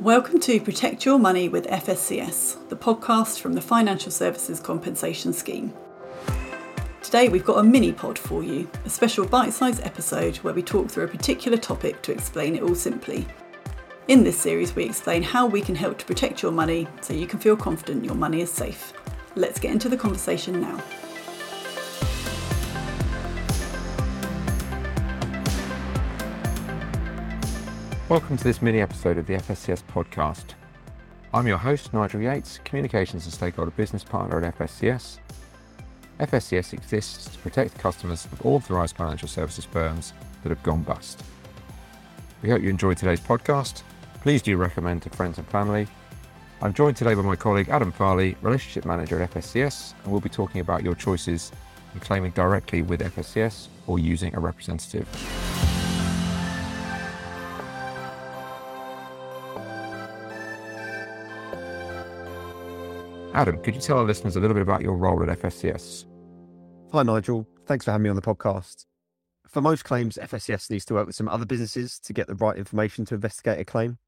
Welcome to Protect Your Money with FSCS, the podcast from the Financial Services Compensation Scheme. Today we've got a mini pod for you, a special bite sized episode where we talk through a particular topic to explain it all simply. In this series, we explain how we can help to protect your money so you can feel confident your money is safe. Let's get into the conversation now. Welcome to this mini episode of the FSCS podcast. I'm your host, Nigel Yates, Communications and Stakeholder Business Partner at FSCS. FSCS exists to protect customers of authorised financial services firms that have gone bust. We hope you enjoyed today's podcast. Please do recommend to friends and family. I'm joined today by my colleague Adam Farley, Relationship Manager at FSCS, and we'll be talking about your choices in claiming directly with FSCS or using a representative. Adam, could you tell our listeners a little bit about your role at FSCS? Hi, Nigel. Thanks for having me on the podcast. For most claims, FSCS needs to work with some other businesses to get the right information to investigate a claim.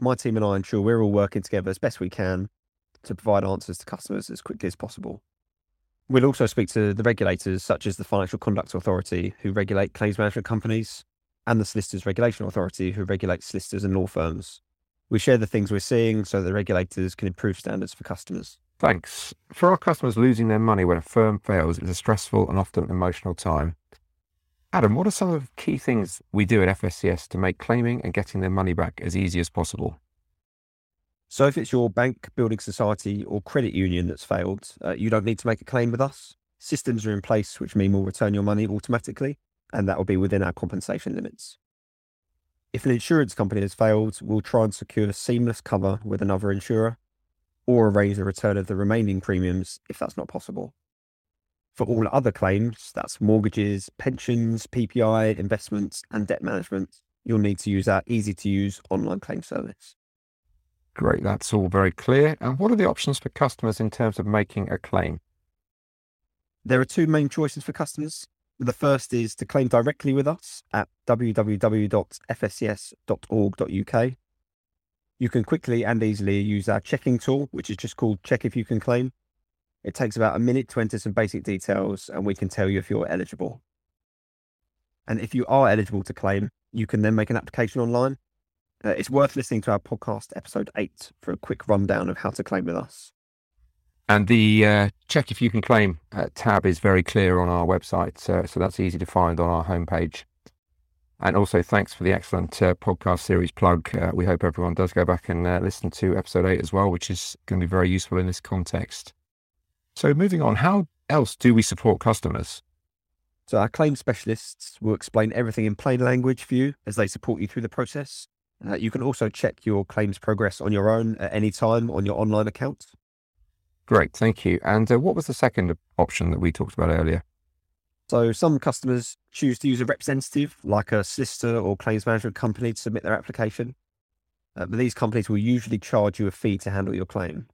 My team and I ensure we're all working together as best we can to provide answers to customers as quickly as possible. We'll also speak to the regulators, such as the Financial Conduct Authority, who regulate claims management companies, and the Solicitors Regulation Authority, who regulates solicitors and law firms. We share the things we're seeing so that the regulators can improve standards for customers. Thanks. For our customers, losing their money when a firm fails is a stressful and often emotional time. Adam, what are some of the key things we do at FSCS to make claiming and getting their money back as easy as possible? So, if it's your bank, building society, or credit union that's failed, uh, you don't need to make a claim with us. Systems are in place which mean we'll return your money automatically, and that will be within our compensation limits. If an insurance company has failed, we'll try and secure seamless cover with another insurer or arrange the return of the remaining premiums if that's not possible. For all other claims, that's mortgages, pensions, PPI, investments, and debt management, you'll need to use our easy to use online claim service. Great, that's all very clear. And what are the options for customers in terms of making a claim? There are two main choices for customers. The first is to claim directly with us at www.fscs.org.uk you can quickly and easily use our checking tool, which is just called Check If You Can Claim. It takes about a minute to enter some basic details, and we can tell you if you're eligible. And if you are eligible to claim, you can then make an application online. Uh, it's worth listening to our podcast, episode eight, for a quick rundown of how to claim with us. And the uh, check if you can claim uh, tab is very clear on our website, so that's easy to find on our homepage. And also, thanks for the excellent uh, podcast series plug. Uh, we hope everyone does go back and uh, listen to episode eight as well, which is going to be very useful in this context. So, moving on, how else do we support customers? So, our claim specialists will explain everything in plain language for you as they support you through the process. Uh, you can also check your claims progress on your own at any time on your online account. Great, thank you. And uh, what was the second option that we talked about earlier? So some customers choose to use a representative like a solicitor or claims management company to submit their application. Uh, but these companies will usually charge you a fee to handle your claim.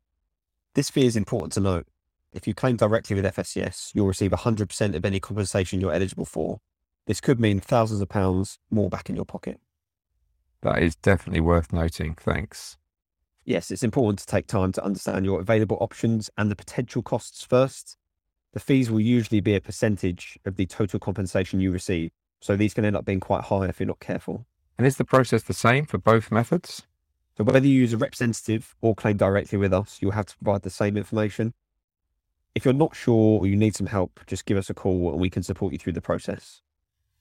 This fee is important to note. If you claim directly with FSCS, you'll receive 100% of any compensation you're eligible for. This could mean thousands of pounds more back in your pocket. That is definitely worth noting. Thanks. Yes, it's important to take time to understand your available options and the potential costs first the fees will usually be a percentage of the total compensation you receive. So these can end up being quite high if you're not careful. And is the process the same for both methods? So whether you use a representative or claim directly with us, you'll have to provide the same information. If you're not sure or you need some help, just give us a call and we can support you through the process.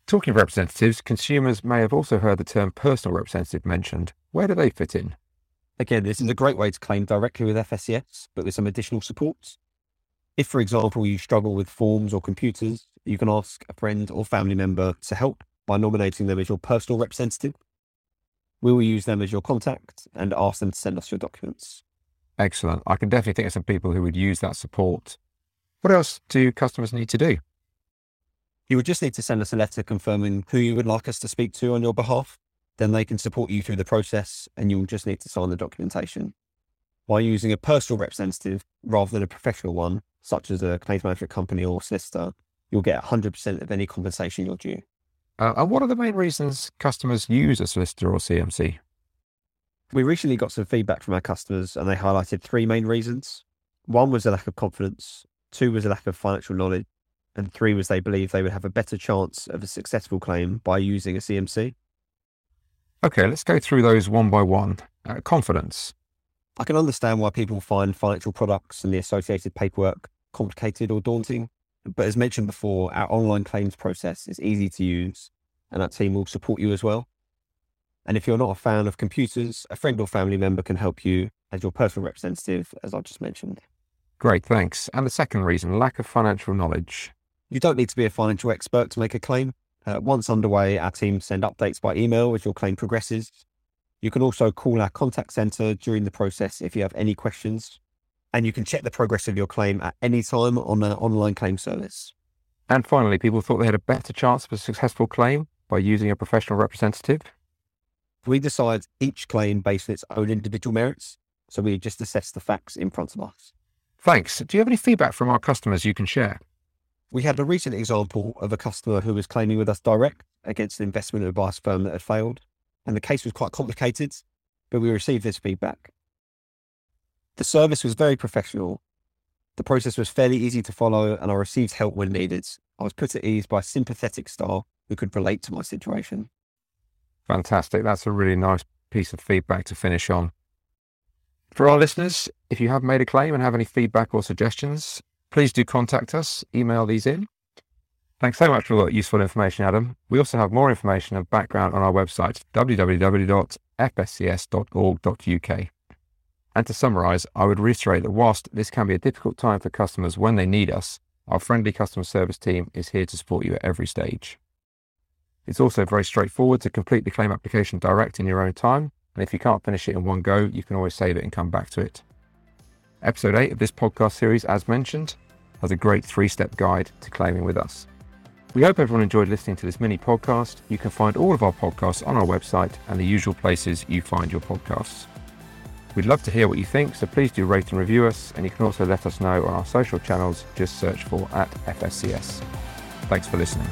Talking of representatives, consumers may have also heard the term personal representative mentioned. Where do they fit in? Again, this is a great way to claim directly with FSCS, but with some additional support. If, for example, you struggle with forms or computers, you can ask a friend or family member to help by nominating them as your personal representative. We will use them as your contact and ask them to send us your documents. Excellent. I can definitely think of some people who would use that support. What else do customers need to do? You would just need to send us a letter confirming who you would like us to speak to on your behalf. Then they can support you through the process and you'll just need to sign the documentation. By using a personal representative rather than a professional one, such as a claims management company or solicitor, you'll get 100% of any compensation you're due. Uh, and what are the main reasons customers use a solicitor or CMC? We recently got some feedback from our customers and they highlighted three main reasons. One was a lack of confidence, two was a lack of financial knowledge, and three was they believe they would have a better chance of a successful claim by using a CMC. Okay, let's go through those one by one. Uh, confidence. I can understand why people find financial products and the associated paperwork complicated or daunting. But as mentioned before, our online claims process is easy to use and our team will support you as well. And if you're not a fan of computers, a friend or family member can help you as your personal representative, as I just mentioned. Great, thanks. And the second reason, lack of financial knowledge. You don't need to be a financial expert to make a claim. Uh, once underway, our team send updates by email as your claim progresses. You can also call our contact centre during the process if you have any questions. And you can check the progress of your claim at any time on our online claim service. And finally, people thought they had a better chance of a successful claim by using a professional representative. We decide each claim based on its own individual merits. So we just assess the facts in front of us. Thanks. Do you have any feedback from our customers you can share? We had a recent example of a customer who was claiming with us direct against an investment advice firm that had failed. And the case was quite complicated, but we received this feedback. The service was very professional. The process was fairly easy to follow, and I received help when needed. I was put at ease by a sympathetic staff who could relate to my situation. Fantastic. That's a really nice piece of feedback to finish on. For our listeners, if you have made a claim and have any feedback or suggestions, please do contact us. Email these in. Thanks so much for all that useful information, Adam. We also have more information and background on our website, www.fscs.org.uk. And to summarise, I would reiterate that whilst this can be a difficult time for customers when they need us, our friendly customer service team is here to support you at every stage. It's also very straightforward to complete the claim application direct in your own time, and if you can't finish it in one go, you can always save it and come back to it. Episode 8 of this podcast series, as mentioned, has a great three step guide to claiming with us. We hope everyone enjoyed listening to this mini podcast. You can find all of our podcasts on our website and the usual places you find your podcasts. We'd love to hear what you think, so please do rate and review us, and you can also let us know on our social channels. Just search for at FSCS. Thanks for listening.